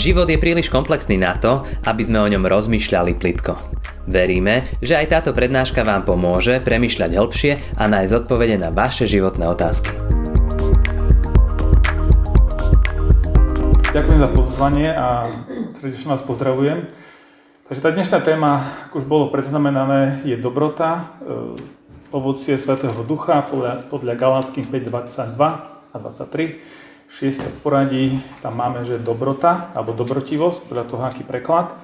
Život je príliš komplexný na to, aby sme o ňom rozmýšľali plitko. Veríme, že aj táto prednáška vám pomôže premyšľať hĺbšie a nájsť odpovede na vaše životné otázky. Ďakujem za pozvanie a srdečne vás pozdravujem. Takže tá dnešná téma, ako už bolo predznamenané, je dobrota, e, ovocie Svetého Ducha podľa, podľa Galáckým 5.22 a 23 šieste v poradí, tam máme, že dobrota, alebo dobrotivosť, podľa toho, aký preklad.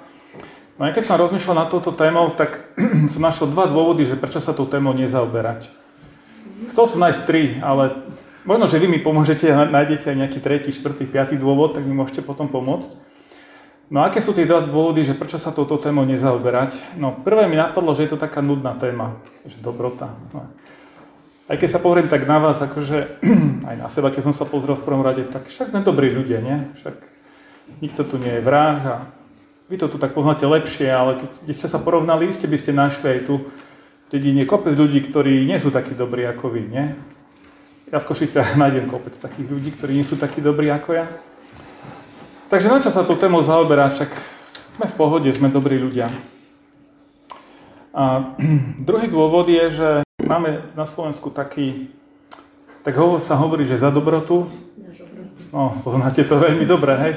No a keď som rozmýšľal nad touto témou, tak som našiel dva dôvody, že prečo sa tou témou nezaoberať. Chcel som nájsť tri, ale možno, že vy mi pomôžete a nájdete aj nejaký tretí, štvrtý, piatý dôvod, tak mi môžete potom pomôcť. No aké sú tie dva dôvody, že prečo sa touto témou nezaoberať? No prvé mi napadlo, že je to taká nudná téma, že dobrota. No. Aj keď sa pozriem tak na vás, akože aj na seba, keď som sa pozrel v prvom rade, tak však sme dobrí ľudia, nie? Však nikto tu nie je vrah a vy to tu tak poznáte lepšie, ale keď ste sa porovnali, iste by ste našli aj tu v dedine kopec ľudí, ktorí nie sú takí dobrí ako vy, nie? Ja v Košiciach nájdem kopec takých ľudí, ktorí nie sú takí dobrí ako ja. Takže na čo sa tú tému zaoberať, však sme v pohode, sme dobrí ľudia. A druhý dôvod je, že máme na Slovensku taký, tak sa hovorí, že za dobrotu, no poznáte to veľmi dobre, hej,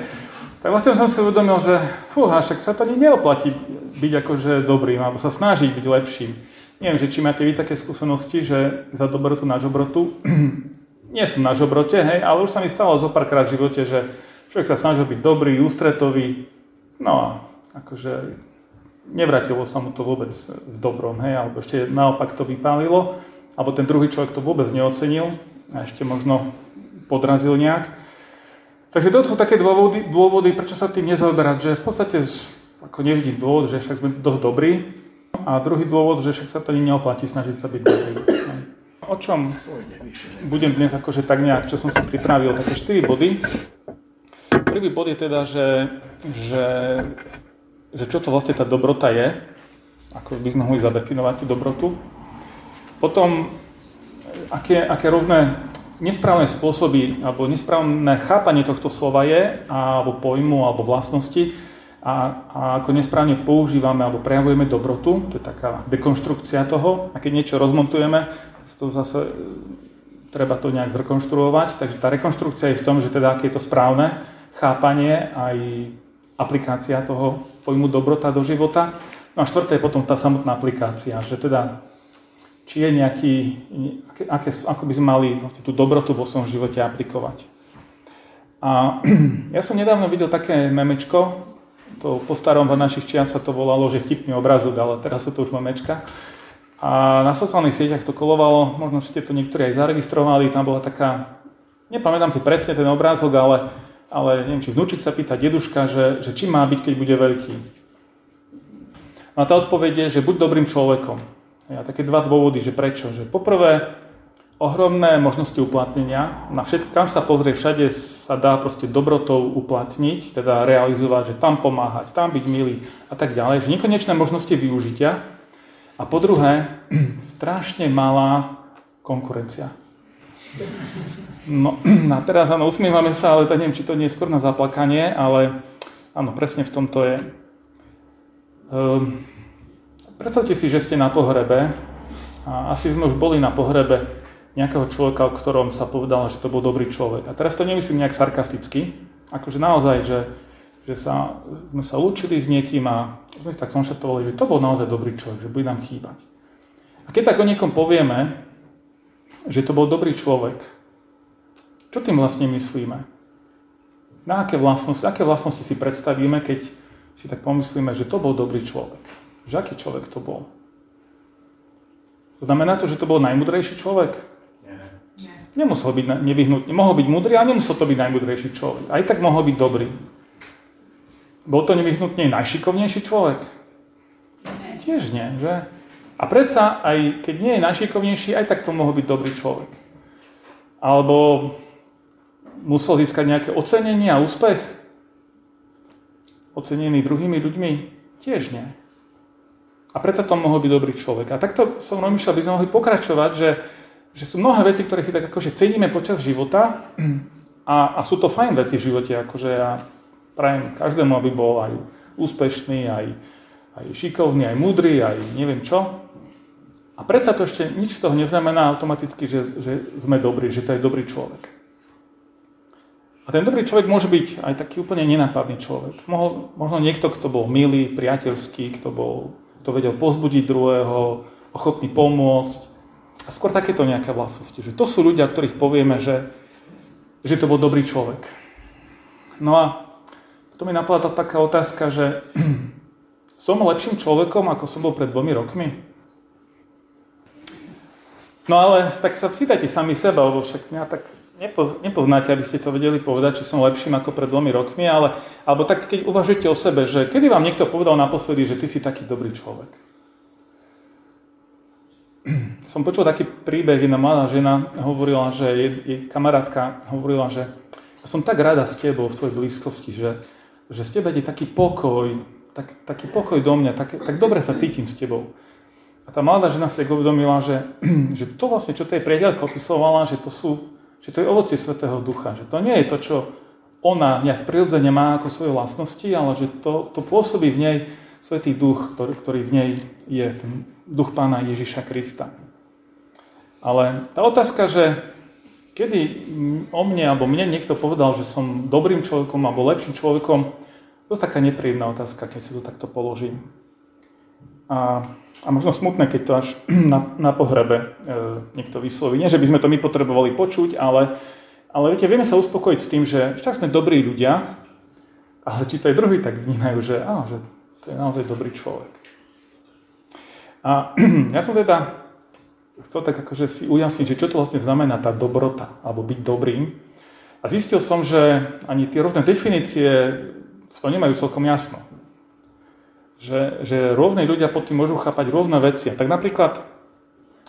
tak vlastne som si uvedomil, že fúha, však sa to ani neoplatí byť akože dobrým, alebo sa snažiť byť lepším. Neviem, že či máte vy také skúsenosti, že za dobrotu na žobrotu, nie som na žobrote, hej, ale už sa mi stalo zo párkrát v živote, že človek sa snažil byť dobrý, ústretový, no a akože nevratilo sa mu to vôbec v dobrom, hej, alebo ešte naopak to vypálilo, alebo ten druhý človek to vôbec neocenil a ešte možno podrazil nejak. Takže to sú také dôvody, dôvody, prečo sa tým nezaoberať, že v podstate ako nevidím dôvod, že však sme dosť dobrí a druhý dôvod, že však sa to ani neoplatí snažiť sa byť dobrý. O čom budem dnes akože tak nejak, čo som si pripravil, také 4 body. Prvý bod je teda, že, že že čo to vlastne tá dobrota je, ako by sme mohli zadefinovať tú dobrotu. Potom, aké, aké rôzne nesprávne spôsoby alebo nesprávne chápanie tohto slova je, alebo pojmu, alebo vlastnosti, a, a ako nesprávne používame alebo prejavujeme dobrotu, to je taká dekonštrukcia toho, a keď niečo rozmontujeme, to zase e, treba to nejak zrekonštruovať, takže tá rekonštrukcia je v tom, že teda aké je to správne chápanie aj aplikácia toho pojmu dobrota do života. No a štvrté je potom tá samotná aplikácia, že teda či je nejaký, aké, ako by sme mali vlastne tú dobrotu vo svojom živote aplikovať. A ja som nedávno videl také memečko, to po starom v našich čias sa to volalo, že vtipný obrazok, ale teraz sú to už memečka. A na sociálnych sieťach to kolovalo, možno ste to niektorí aj zaregistrovali, tam bola taká, nepamätám si presne ten obrázok, ale ale neviem, či vnúčik sa pýta deduška, že, že či má byť, keď bude veľký. A tá odpoveď je, že buď dobrým človekom. A také dva dôvody, že prečo. Že poprvé, ohromné možnosti uplatnenia. Na všetko, kam sa pozrie, všade sa dá proste dobrotou uplatniť, teda realizovať, že tam pomáhať, tam byť milý a tak ďalej. Že nekonečné možnosti využitia. A po druhé, strašne malá konkurencia. No a teraz áno, usmievame sa, ale tak neviem, či to nie je skôr na zaplakanie, ale áno, presne v tomto je. Um, predstavte si, že ste na pohrebe a asi sme už boli na pohrebe nejakého človeka, o ktorom sa povedalo, že to bol dobrý človek. A teraz to nemyslím nejak sarkasticky, akože naozaj, že, že sa, sme sa lúčili s niekým a sme si tak konštatovali, že to bol naozaj dobrý človek, že bude nám chýbať. A keď tak o niekom povieme, že to bol dobrý človek. Čo tým vlastne myslíme? Na aké vlastnosti, aké vlastnosti si predstavíme, keď si tak pomyslíme, že to bol dobrý človek? Že aký človek to bol? Znamená to, že to bol najmudrejší človek? Nie. Nemusel byť nevyhnutný. Mohol byť mudrý, ale nemusel to byť najmudrejší človek. Aj tak mohol byť dobrý. Bol to nevyhnutne najšikovnejší človek? Nie. Tiež nie, že? A predsa, aj keď nie je najšikovnejší, aj tak to mohol byť dobrý človek. Alebo musel získať nejaké ocenenie a úspech? Ocenený druhými ľuďmi? Tiež nie. A predsa to mohol byť dobrý človek. A takto som rozmýšľal, by sme mohli pokračovať, že, že sú mnohé veci, ktoré si tak akože ceníme počas života a, a sú to fajn veci v živote, akože ja prajem každému, aby bol aj úspešný, aj, aj šikovný, aj múdry, aj neviem čo. A predsa to ešte nič z toho neznamená automaticky, že, že sme dobrí, že to je dobrý človek. A ten dobrý človek môže byť aj taký úplne nenápadný človek. Mohol, možno niekto, kto bol milý, priateľský, kto, bol, kto vedel pozbudiť druhého, ochotný pomôcť. A skôr takéto nejaké vlastnosti. Že to sú ľudia, ktorých povieme, že, že to bol dobrý človek. No a to mi napadla taká otázka, že som lepším človekom, ako som bol pred dvomi rokmi? No ale tak sa vsídajte sami seba, lebo však mňa tak nepoznáte, aby ste to vedeli povedať, či som lepším ako pred dvomi rokmi, ale alebo tak keď uvažujete o sebe, že kedy vám niekto povedal naposledy, že ty si taký dobrý človek. Som počul taký príbeh, jedna mladá žena hovorila, že jej, jej kamarátka hovorila, že som tak rada s tebou v tvojej blízkosti, že, že z teba je taký pokoj, tak, taký pokoj do mňa, tak, tak dobre sa cítim s tebou. A tá mladá žena si tak uvedomila, že, že to vlastne, čo tej priateľka opisovala, že to, sú, že to je ovocie Svetého Ducha. Že to nie je to, čo ona nejak prirodzene má ako svoje vlastnosti, ale že to, to pôsobí v nej Svetý Duch, ktorý, ktorý v nej je, ten Duch Pána Ježiša Krista. Ale tá otázka, že kedy o mne alebo mne niekto povedal, že som dobrým človekom alebo lepším človekom, to je taká nepríjemná otázka, keď si to takto položím. A a možno smutné, keď to až na, na pohrebe e, niekto vysloví. Nie, že by sme to my potrebovali počuť, ale, ale viete, vieme sa uspokojiť s tým, že však sme dobrí ľudia, ale či to je druhý, tak vnímajú, že, á, že to je naozaj dobrý človek. A ja som teda chcel tak akože si ujasniť, že čo to vlastne znamená tá dobrota, alebo byť dobrým. A zistil som, že ani tie rôzne definície v tom nemajú celkom jasno že, že rôzne ľudia pod tým môžu chápať rôzne veci. Tak napríklad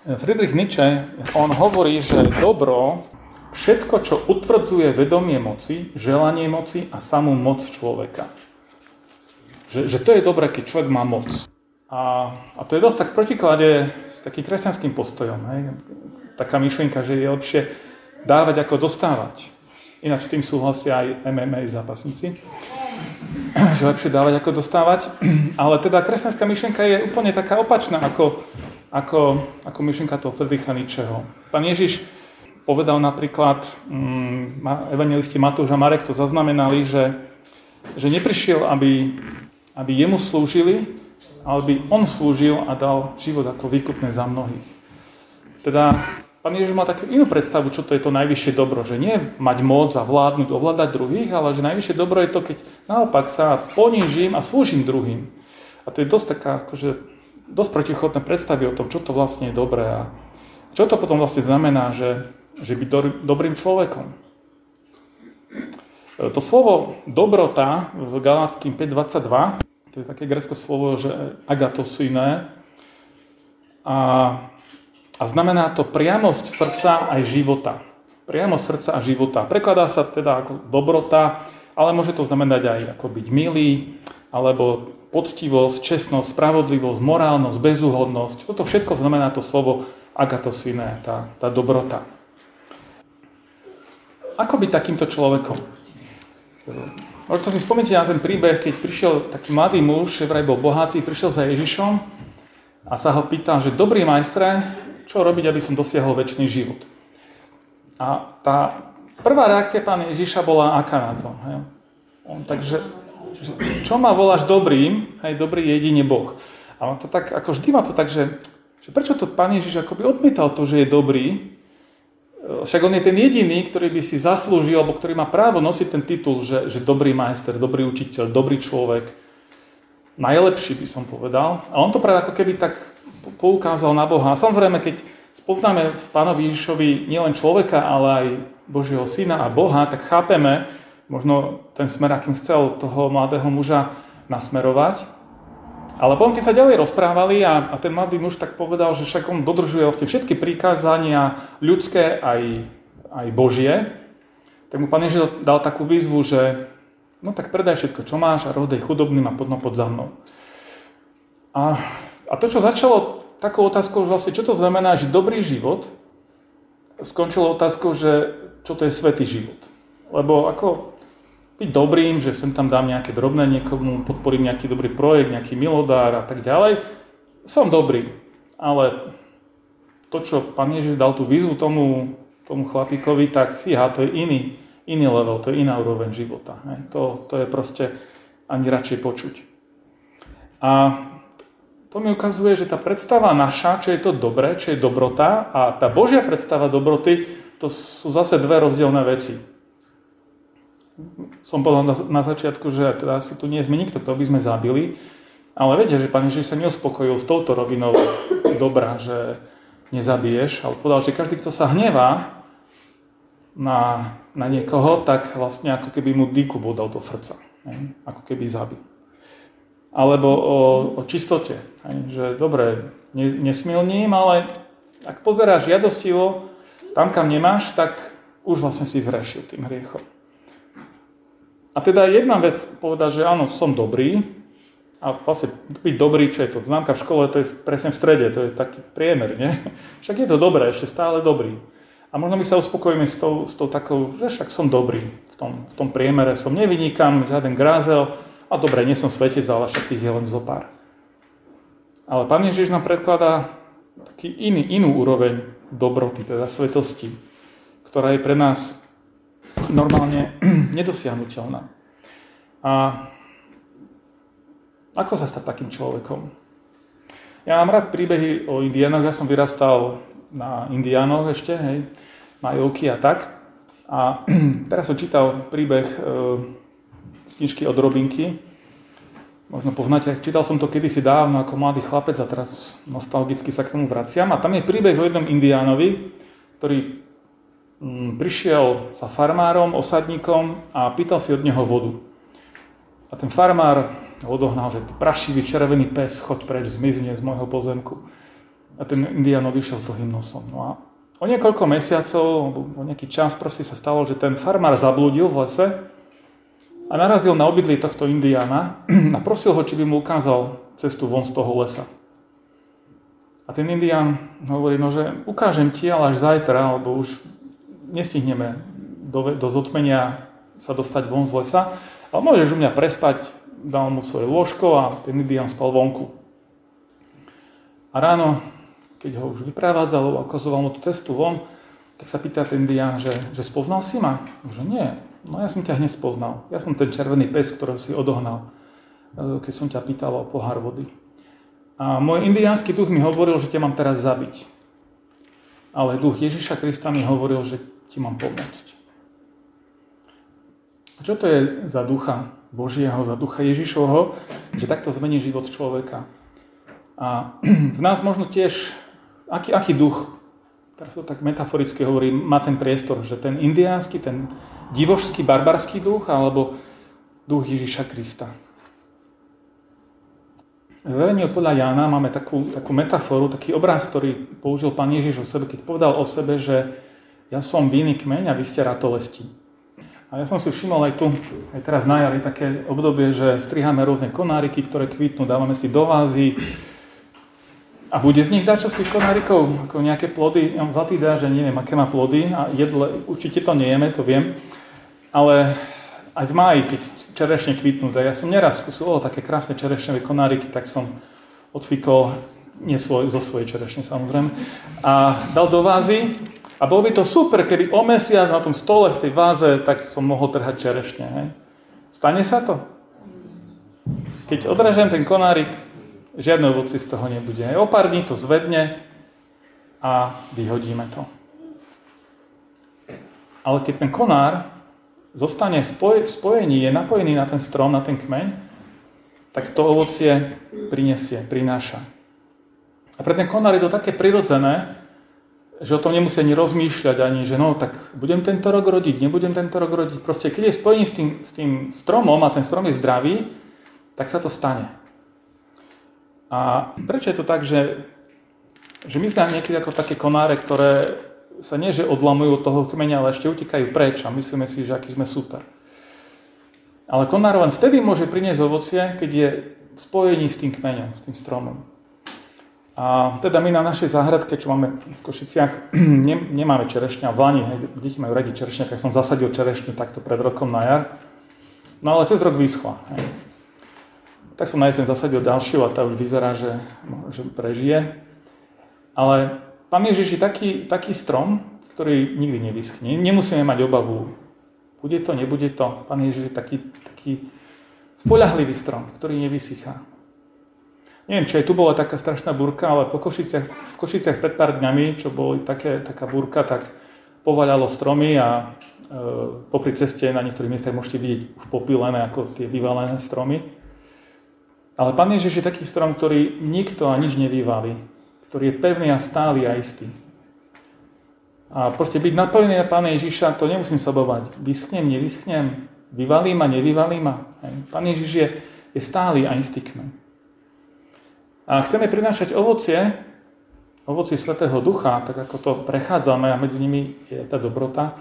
eh, Friedrich Nietzsche, on hovorí, že dobro, všetko, čo utvrdzuje vedomie moci, želanie moci a samú moc človeka. Že, že to je dobré, keď človek má moc. A, a to je dosť tak v protiklade s takým kresťanským postojom. Hej? Taká myšlienka, že je lepšie dávať ako dostávať. Ináč s tým súhlasia aj MMA zápasníci. že lepšie dávať ako dostávať. Ale teda kresťanská myšlienka je úplne taká opačná ako, ako, ako myšlienka toho Friedricha Nietzscheho. Pán Ježiš povedal napríklad, um, evangelisti Matúš a Marek to zaznamenali, že, že neprišiel, aby, aby jemu slúžili, ale aby on slúžil a dal život ako výkupné za mnohých. Teda Pán Ježiš má takú inú predstavu, čo to je to najvyššie dobro. Že nie mať moc a vládnuť, ovládať druhých, ale že najvyššie dobro je to, keď naopak sa ponížim a slúžim druhým. A to je dosť taká, akože, dosť protichodné predstavy o tom, čo to vlastne je dobré a čo to potom vlastne znamená, že, že byť do, dobrým človekom. To slovo dobrota v Galáckým 5.22, to je také grecké slovo, že agatosujné, a a znamená to priamosť srdca aj života. Priamosť srdca a života. Prekladá sa teda ako dobrota, ale môže to znamenať aj ako byť milý, alebo poctivosť, čestnosť, spravodlivosť, morálnosť, bezúhodnosť. Toto všetko znamená to slovo agatosviné, tá, tá dobrota. Ako byť takýmto človekom? Možno si spomínate na ten príbeh, keď prišiel taký mladý muž, vraj bol bohatý, prišiel za Ježišom a sa ho pýtal, že dobrý majstre, čo robiť, aby som dosiahol väčší život. A tá prvá reakcia pána Ježiša bola aká na to? Hej? On takže, čo ma voláš dobrým? Hej, dobrý je jedine Boh. A on to tak, ako vždy má to tak, že, že prečo to pán Ježiš akoby odmietal to, že je dobrý, však on je ten jediný, ktorý by si zaslúžil, alebo ktorý má právo nosiť ten titul, že, že dobrý majster, dobrý učiteľ, dobrý človek. Najlepší by som povedal. A on to práve ako keby tak poukázal na Boha. A samozrejme, keď spoznáme v Pánovi Ježišovi nielen človeka, ale aj Božieho syna a Boha, tak chápeme možno ten smer, akým chcel toho mladého muža nasmerovať. Ale potom, keď sa ďalej rozprávali a, a ten mladý muž tak povedal, že však on dodržuje vlastne všetky prikázania ľudské aj, aj Božie, tak mu Pán Ježiš dal takú výzvu, že no tak predaj všetko, čo máš a rozdej chudobným a podno pod za mnou. A a to, čo začalo takou otázkou, že vlastne čo to znamená, že dobrý život, skončilo otázkou, že čo to je svetý život. Lebo ako byť dobrým, že sem tam dám nejaké drobné niekomu, podporím nejaký dobrý projekt, nejaký milodár a tak ďalej. Som dobrý, ale to, čo pán Ježiš dal tú výzvu tomu, tomu chlapíkovi, tak fíha, to je iný, iný level, to je iná úroveň života. To, to je proste ani radšej počuť. A to mi ukazuje, že tá predstava naša, čo je to dobré, čo je dobrota a tá Božia predstava dobroty, to sú zase dve rozdielne veci som povedal na, začiatku, že teda asi tu nie sme nikto, kto by sme zabili, ale viete, že Pán Ježiš sa neuspokojil s touto rovinou dobra, že nezabiješ, ale povedal, že každý, kto sa hnevá na, na niekoho, tak vlastne ako keby mu dýku bodal do srdca, ne? ako keby zabil. Alebo o, o čistote, ne? že dobre, ne, nesmilním, ale ak pozeráš žiadostivo tam, kam nemáš, tak už vlastne si zrešil tým hriechom. A teda jedna vec povedať, že áno, som dobrý, a vlastne byť dobrý, čo je to? Známka v škole, to je presne v strede, to je taký priemer, nie? Však je to dobré, ešte stále dobrý. A možno my sa uspokojíme s tou, s tou takou, že však som dobrý v tom, v tom priemere, som nevynikam, žiaden grázel, a dobre, nie som svetec, ale však tých je len zo pár. Ale Pán Ježiš nám predkladá taký iný, inú úroveň dobroty, teda svetosti, ktorá je pre nás normálne nedosiahnutelná. A ako sa stať takým človekom? Ja mám rád príbehy o indiánoch, ja som vyrastal na indiánoch ešte, hej, majovky a tak. A teraz som čítal príbeh e, z knižky od Robinky. Možno poznáte, čítal som to kedysi dávno ako mladý chlapec a teraz nostalgicky sa k tomu vraciam. A tam je príbeh o jednom indiánovi, ktorý Mm, prišiel sa farmárom, osadníkom a pýtal si od neho vodu. A ten farmár odohnal, že prašivý červený pes, choď preč, zmizne z môjho pozemku. A ten indián odišiel s dlhým nosom. No a o niekoľko mesiacov, o nejaký čas proste sa stalo, že ten farmár zablúdil v lese a narazil na obydlie tohto indiána a prosil ho, či by mu ukázal cestu von z toho lesa. A ten indián hovorí, no že ukážem ti, ale až zajtra, alebo už nestihneme do, do zotmenia sa dostať von z lesa, ale môžeš u mňa prespať, dal mu svoje lôžko a ten Indian spal vonku. A ráno, keď ho už vyprevádzal, ukazoval mu tú cestu von, tak sa pýta ten Indian, že, že spoznal si ma? Že nie, no ja som ťa hneď spoznal. Ja som ten červený pes, ktorého si odohnal, e, keď som ťa pýtal o pohár vody. A môj indiánsky duch mi hovoril, že ťa mám teraz zabiť. Ale duch Ježiša Krista mi hovoril, že ti mám pomôcť. A čo to je za ducha Božieho, za ducha Ježišovho, že takto zmení život človeka? A v nás možno tiež, aký, aký duch, teraz to tak metaforicky hovorím, má ten priestor, že ten indiánsky, ten divožský, barbarský duch, alebo duch Ježiša Krista. V podľa Jána máme takú, takú metaforu, taký obraz, ktorý použil pán Ježiš o sebe, keď povedal o sebe, že ja som vinný kmeň a vy ste ratolesti. A ja som si všimol aj tu, aj teraz na jari, také obdobie, že striháme rôzne konáriky, ktoré kvitnú, dávame si do vázy. A bude z nich dať čo z tých konárikov? Ako nejaké plody? Ja mám zlatý že neviem, aké má plody a jedle, určite to nejeme, to viem. Ale aj v máji, keď čerešne kvitnú, tak ja som neraz skúsil také krásne čerešňové konáriky, tak som odfikol, nie svoj, zo svojej čerešne samozrejme, a dal do vázy a bolo by to super, keby o mesiac na tom stole v tej váze, tak som mohol trhať čerešne. Hej. Stane sa to? Keď odražem ten konárik, žiadne ovoci z toho nebude. Hej. O pár dní to zvedne a vyhodíme to. Ale keď ten konár zostane v spojení, je napojený na ten strom, na ten kmeň, tak to ovocie prinesie, prináša. A pre ten konár je to také prirodzené, že o tom nemusí ani rozmýšľať, ani že no tak budem tento rok rodiť, nebudem tento rok rodiť. Proste keď je spojený s tým, s tým stromom a ten strom je zdravý, tak sa to stane. A prečo je to tak, že, že my sme niekedy ako také konáre, ktoré sa nie že odlamujú od toho kmeňa, ale ešte utekajú preč a myslíme si, že aký sme super. Ale konár len vtedy môže priniesť ovocie, keď je v spojení s tým kmeňom, s tým stromom. A teda my na našej záhradke, čo máme v Košiciach, ne, nemáme čerešňa. V Lani, hej, deti majú radi čerešňa, tak som zasadil čerešňu takto pred rokom na jar. No ale cez rok vyschla. Hej. Tak som na jeseň zasadil ďalšiu a tá už vyzerá, že, že prežije. Ale Pán Ježiš je taký, taký strom, ktorý nikdy nevyschne. Nemusíme mať obavu. Bude to, nebude to. Pán Ježiš je taký, taký spolahlivý strom, ktorý nevysychá. Neviem, či aj tu bola taká strašná búrka, ale po Košiciach, v Košiciach pred pár dňami, čo boli také, taká búrka, tak povaľalo stromy a e, popri ceste na niektorých miestach môžete vidieť už popílené ako tie vyvalené stromy. Ale Pán Ježiš je taký strom, ktorý nikto a nič nevyvalí, ktorý je pevný a stály a istý. A proste byť napojený na Pána Ježiša, to nemusím sa obávať. Vyschnem, nevyschnem, vyvalím a nevyvalím a. Pán Ježiš je, je stály a istý kmen. A chceme prinášať ovocie, ovoci Svetého Ducha, tak ako to prechádzame a medzi nimi je tá dobrota,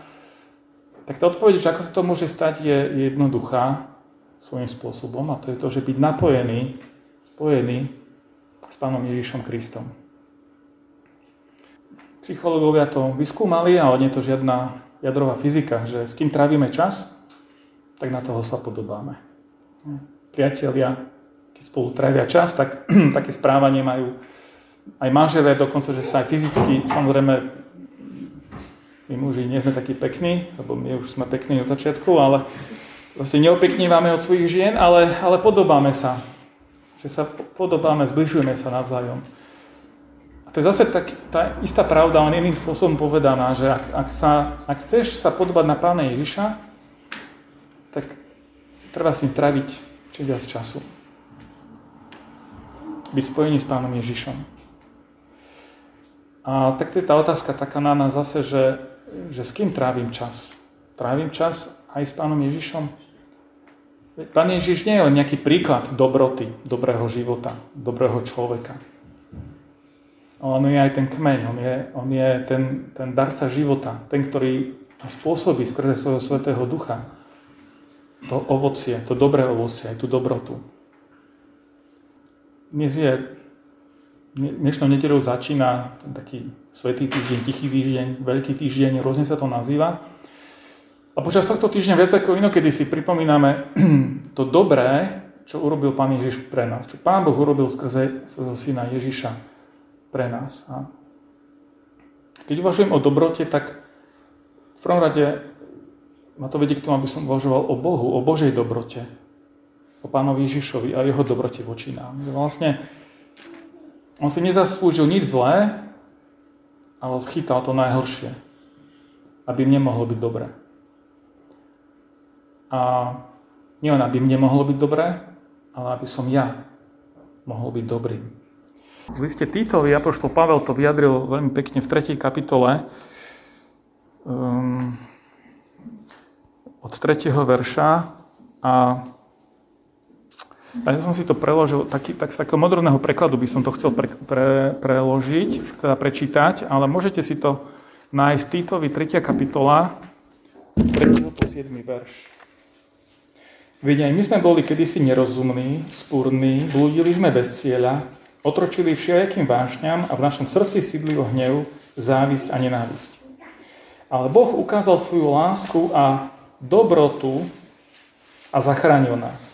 tak tá odpoveď, že ako sa to môže stať, je jednoduchá svojím spôsobom a to je to, že byť napojený, spojený s Pánom Ježišom Kristom. Psychológovia to vyskúmali, ale nie je to žiadna jadrová fyzika, že s kým trávime čas, tak na toho sa podobáme. Priatelia, keď spolu trávia čas, tak také správanie majú aj manželia dokonca, že sa aj fyzicky, samozrejme, my muži nie sme takí pekní, lebo my už sme pekní od začiatku, ale proste neopeknívame od svojich žien, ale, ale podobáme sa. Že sa podobáme, zbližujeme sa navzájom. A to je zase tak, tá istá pravda, len iným spôsobom povedaná, že ak, ak, sa, ak chceš sa podobať na Pána Ježiša, tak treba s ním tráviť čím viac času. Byť spojený s Pánom Ježišom. A tak to je tá otázka taká na nás zase, že, že s kým trávim čas? Trávim čas aj s Pánom Ježišom? Pán Ježiš nie je len nejaký príklad dobroty, dobrého života, dobrého človeka. On je aj ten kmeň, on je, on je ten, ten darca života, ten, ktorý spôsobí skrze svojho Svetého Ducha to ovocie, to dobré ovocie, aj tú dobrotu. Dnes je dnešnou nedeľou začína ten taký svetý týždeň, tichý týždeň, veľký týždeň, rôzne sa to nazýva. A počas tohto týždňa viac ako inokedy si pripomíname to dobré, čo urobil Pán Ježiš pre nás. Čo Pán Boh urobil skrze svojho syna Ježiša pre nás. A keď uvažujem o dobrote, tak v prvom rade ma to vedie k tomu, aby som uvažoval o Bohu, o Božej dobrote, o Pánovi Ježišovi a jeho dobrote voči nám. Vlastne on si nezaslúžil nič zlé, ale schytal to najhoršie, aby mne mohlo byť dobré. A nielen aby mne mohlo byť dobré, ale aby som ja mohol byť dobrý. V liste Týtovi Apoštol Pavel to vyjadril veľmi pekne v 3. kapitole um, od 3. verša a a ja som si to preložil, taký, tak z takého moderného prekladu by som to chcel pre, pre, preložiť, teda prečítať, ale môžete si to nájsť Týtovi 3. kapitola, 3. po 7. verš. Veď my sme boli kedysi nerozumní, spúrni, blúdili sme bez cieľa, otročili všelijakým vášňam a v našom srdci sídlil hnev, závisť a nenávisť. Ale Boh ukázal svoju lásku a dobrotu a zachránil nás.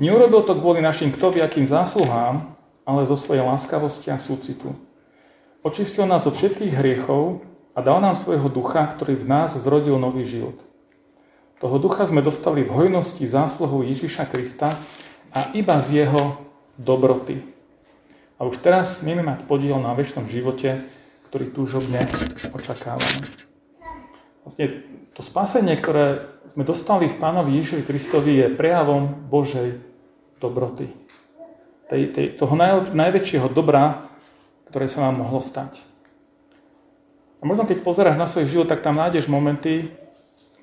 Neurobil to kvôli našim ktoviakým zásluhám, ale zo svojej láskavosti a súcitu. Očistil nás od všetkých hriechov a dal nám svojho ducha, ktorý v nás zrodil nový život. Toho ducha sme dostali v hojnosti zásluhou Ježiša Krista a iba z jeho dobroty. A už teraz smieme mať podiel na väčšnom živote, ktorý túžobne očakávame. Vlastne to spasenie, ktoré sme dostali v Pánovi Ježišovi Kristovi, je prejavom Božej dobroty. Tej, tej, toho naj, najväčšieho dobra, ktoré sa vám mohlo stať. A možno keď pozeráš na svoj život, tak tam nájdeš momenty,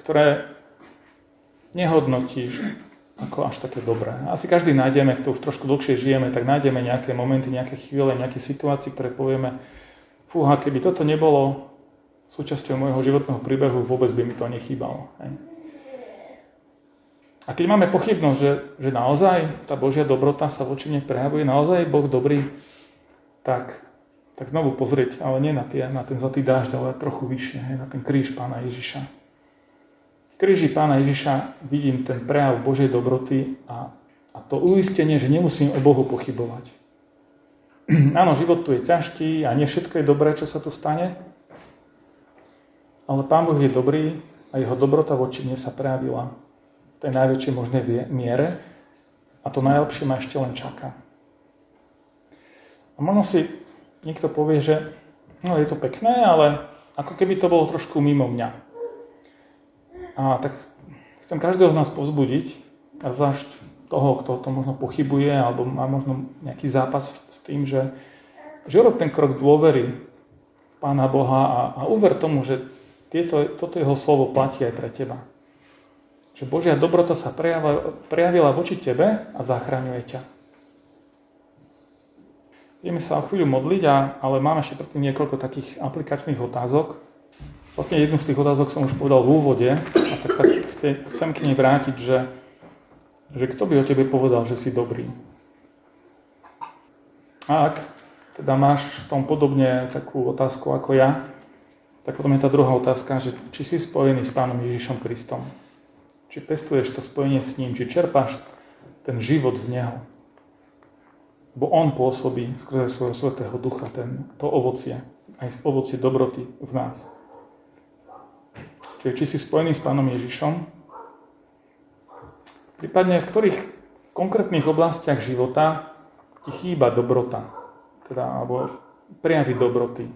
ktoré nehodnotíš ako až také dobré. Asi každý nájdeme, kto už trošku dlhšie žijeme, tak nájdeme nejaké momenty, nejaké chvíle, nejaké situácie, ktoré povieme, fúha, keby toto nebolo súčasťou môjho životného príbehu, vôbec by mi to nechýbalo. A keď máme pochybnosť, že, že naozaj tá Božia dobrota sa voči nej prejavuje, naozaj Boh dobrý, tak, tak znovu pozrieť, ale nie na, tie, na ten zlatý dážď, ale trochu vyššie, na ten kríž Pána Ježiša. Kríži pána Ježiša vidím ten prejav Božej dobroty a, a to uistenie, že nemusím o Bohu pochybovať. Áno, život tu je ťažký a nie všetko je dobré, čo sa tu stane, ale Pán Boh je dobrý a jeho dobrota voči mne sa prejavila v tej najväčšej možnej miere a to najlepšie ma ešte len čaká. A možno si niekto povie, že no, je to pekné, ale ako keby to bolo trošku mimo mňa. A tak chcem každého z nás pozbudiť, a zvlášť toho, kto to možno pochybuje alebo má možno nejaký zápas s tým, že, že rob ten krok dôvery v Pána Boha a, a uver tomu, že tieto, toto jeho slovo platí aj pre teba. Že Božia dobrota sa prejavila, prejavila voči tebe a zachraňuje ťa. Ideme sa o chvíľu modliť, a, ale máme ešte predtým niekoľko takých aplikačných otázok. Vlastne jednu z tých otázok som už povedal v úvode, a tak sa chce, chcem k nej vrátiť, že, že kto by o tebe povedal, že si dobrý? A ak teda máš v tom podobne takú otázku ako ja, tak potom je tá druhá otázka, že či si spojený s Pánom Ježišom Kristom. Či pestuješ to spojenie s ním, či čerpáš ten život z Neho. Bo On pôsobí skrze svojho Svetého Ducha ten, to ovocie, aj ovocie dobroty v nás. Čiže či si spojený s Pánom Ježišom, prípadne v ktorých konkrétnych oblastiach života ti chýba dobrota, teda, alebo prejavy dobroty.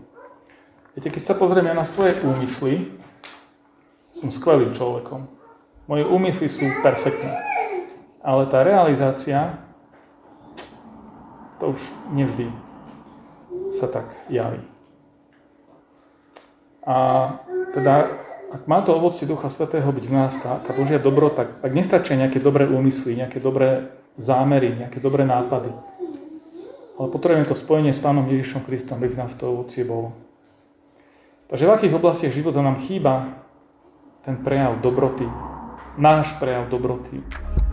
Viete, keď sa pozrieme na svoje úmysly, som skvelým človekom. Moje úmysly sú perfektné. Ale tá realizácia, to už nevždy sa tak javí. A teda ak má to ovocie Ducha Svetého byť v nás, tá, tá Božia dobrota, tak nestačia nejaké dobré úmysly, nejaké dobré zámery, nejaké dobré nápady. Ale potrebujeme to spojenie s Pánom Ježišom Kristom, aby v nás to ovocie bolo. Takže v akých oblastiach života nám chýba ten prejav dobroty, náš prejav dobroty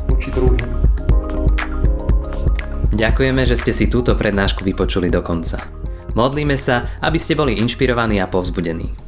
voči druhým. Ďakujeme, že ste si túto prednášku vypočuli do konca. Modlíme sa, aby ste boli inšpirovaní a povzbudení.